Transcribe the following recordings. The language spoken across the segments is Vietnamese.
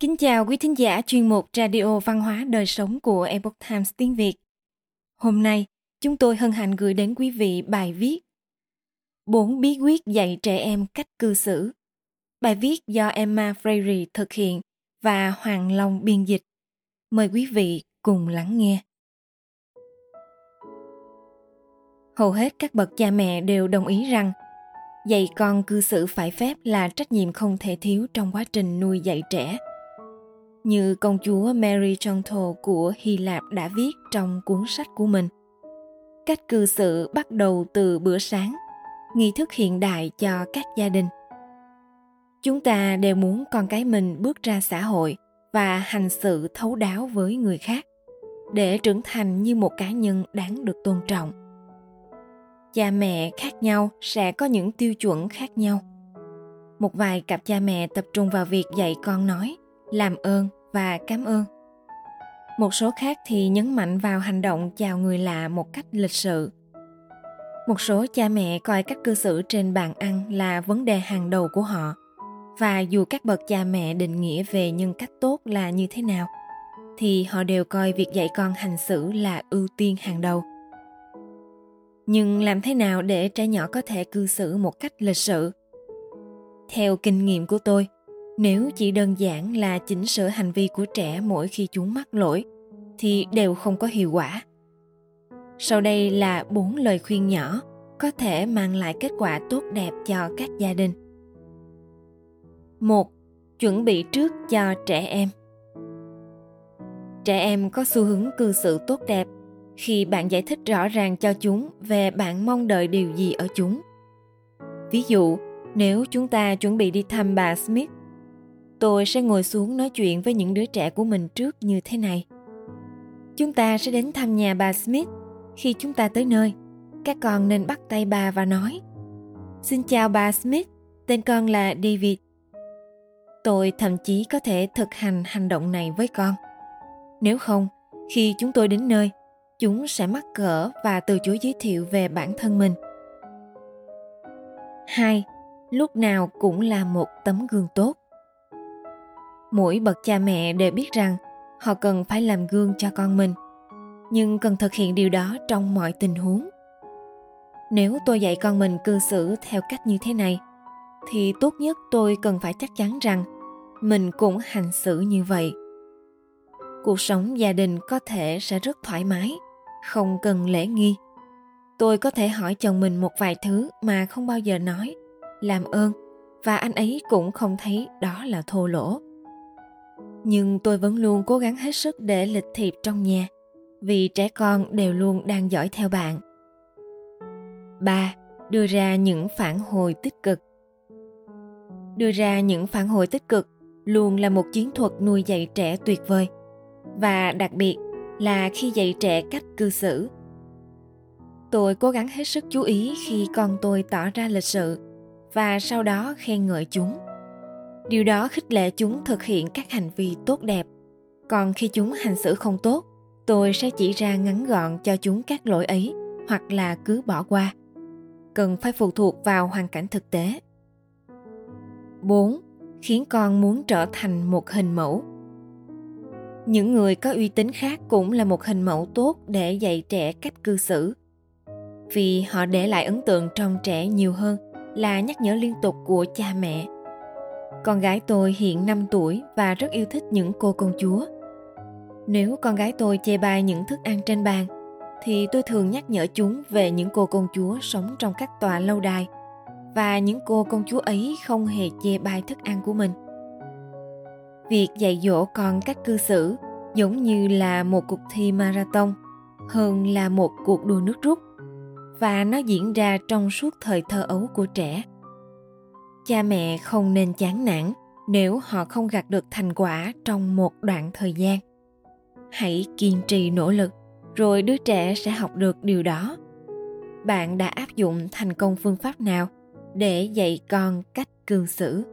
Kính chào quý thính giả chuyên mục Radio Văn hóa Đời Sống của Epoch Times tiếng Việt. Hôm nay, chúng tôi hân hạnh gửi đến quý vị bài viết Bốn bí quyết dạy trẻ em cách cư xử. Bài viết do Emma Freire thực hiện và Hoàng Long biên dịch. Mời quý vị cùng lắng nghe. Hầu hết các bậc cha mẹ đều đồng ý rằng dạy con cư xử phải phép là trách nhiệm không thể thiếu trong quá trình nuôi dạy trẻ – như công chúa Mary Chantal của Hy Lạp đã viết trong cuốn sách của mình. Cách cư xử bắt đầu từ bữa sáng, nghi thức hiện đại cho các gia đình. Chúng ta đều muốn con cái mình bước ra xã hội và hành xử thấu đáo với người khác để trưởng thành như một cá nhân đáng được tôn trọng. Cha mẹ khác nhau sẽ có những tiêu chuẩn khác nhau. Một vài cặp cha mẹ tập trung vào việc dạy con nói làm ơn và cảm ơn. Một số khác thì nhấn mạnh vào hành động chào người lạ một cách lịch sự. Một số cha mẹ coi cách cư xử trên bàn ăn là vấn đề hàng đầu của họ, và dù các bậc cha mẹ định nghĩa về nhân cách tốt là như thế nào, thì họ đều coi việc dạy con hành xử là ưu tiên hàng đầu. Nhưng làm thế nào để trẻ nhỏ có thể cư xử một cách lịch sự? Theo kinh nghiệm của tôi nếu chỉ đơn giản là chỉnh sửa hành vi của trẻ mỗi khi chúng mắc lỗi, thì đều không có hiệu quả. Sau đây là bốn lời khuyên nhỏ, có thể mang lại kết quả tốt đẹp cho các gia đình. Một, chuẩn bị trước cho trẻ em. Trẻ em có xu hướng cư xử tốt đẹp khi bạn giải thích rõ ràng cho chúng về bạn mong đợi điều gì ở chúng. Ví dụ, nếu chúng ta chuẩn bị đi thăm bà smith tôi sẽ ngồi xuống nói chuyện với những đứa trẻ của mình trước như thế này. Chúng ta sẽ đến thăm nhà bà smith. Khi chúng ta tới nơi, các con nên bắt tay bà và nói, xin chào bà smith, tên con là david. Tôi thậm chí có thể thực hành hành động này với con. Nếu không, khi chúng tôi đến nơi, chúng sẽ mắc cỡ và từ chối giới thiệu về bản thân mình. Hai, lúc nào cũng là một tấm gương tốt mỗi bậc cha mẹ đều biết rằng họ cần phải làm gương cho con mình, nhưng cần thực hiện điều đó trong mọi tình huống. Nếu tôi dạy con mình cư xử theo cách như thế này, thì tốt nhất tôi cần phải chắc chắn rằng mình cũng hành xử như vậy. Cuộc sống gia đình có thể sẽ rất thoải mái, không cần lễ nghi. Tôi có thể hỏi chồng mình một vài thứ mà không bao giờ nói, làm ơn, và anh ấy cũng không thấy đó là thô lỗ nhưng tôi vẫn luôn cố gắng hết sức để lịch thiệp trong nhà, vì trẻ con đều luôn đang dõi theo bạn. 3. Đưa ra những phản hồi tích cực. Đưa ra những phản hồi tích cực luôn là một chiến thuật nuôi dạy trẻ tuyệt vời, và đặc biệt là khi dạy trẻ cách cư xử. Tôi cố gắng hết sức chú ý khi con tôi tỏ ra lịch sự và sau đó khen ngợi chúng điều đó khích lệ chúng thực hiện các hành vi tốt đẹp còn khi chúng hành xử không tốt, tôi sẽ chỉ ra ngắn gọn cho chúng các lỗi ấy, hoặc là cứ bỏ qua cần phải phụ thuộc vào hoàn cảnh thực tế 4. Khiến con muốn trở thành một hình mẫu. Những người có uy tín khác cũng là một hình mẫu tốt để dạy trẻ cách cư xử. Vì họ để lại ấn tượng trong trẻ nhiều hơn là nhắc nhở liên tục của cha mẹ con gái tôi hiện 5 tuổi và rất yêu thích những cô công chúa. Nếu con gái tôi chê bai những thức ăn trên bàn, thì tôi thường nhắc nhở chúng về những cô công chúa sống trong các tòa lâu đài và những cô công chúa ấy không hề chê bai thức ăn của mình. Việc dạy dỗ con cách cư xử giống như là một cuộc thi marathon hơn là một cuộc đua nước rút và nó diễn ra trong suốt thời thơ ấu của trẻ cha mẹ không nên chán nản nếu họ không gặt được thành quả trong một đoạn thời gian. Hãy kiên trì nỗ lực, rồi đứa trẻ sẽ học được điều đó. Bạn đã áp dụng thành công phương pháp nào để dạy con cách cư xử?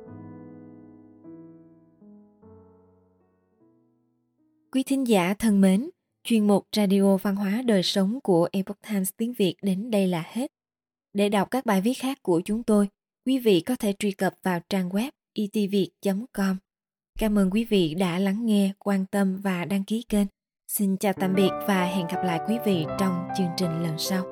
Quý thính giả thân mến, chuyên mục radio văn hóa đời sống của epoch times tiếng việt đến đây là hết. Để đọc các bài viết khác của chúng tôi quý vị có thể truy cập vào trang web e itviet.com. Cảm ơn quý vị đã lắng nghe, quan tâm và đăng ký kênh. Xin chào tạm biệt và hẹn gặp lại quý vị trong chương trình lần sau.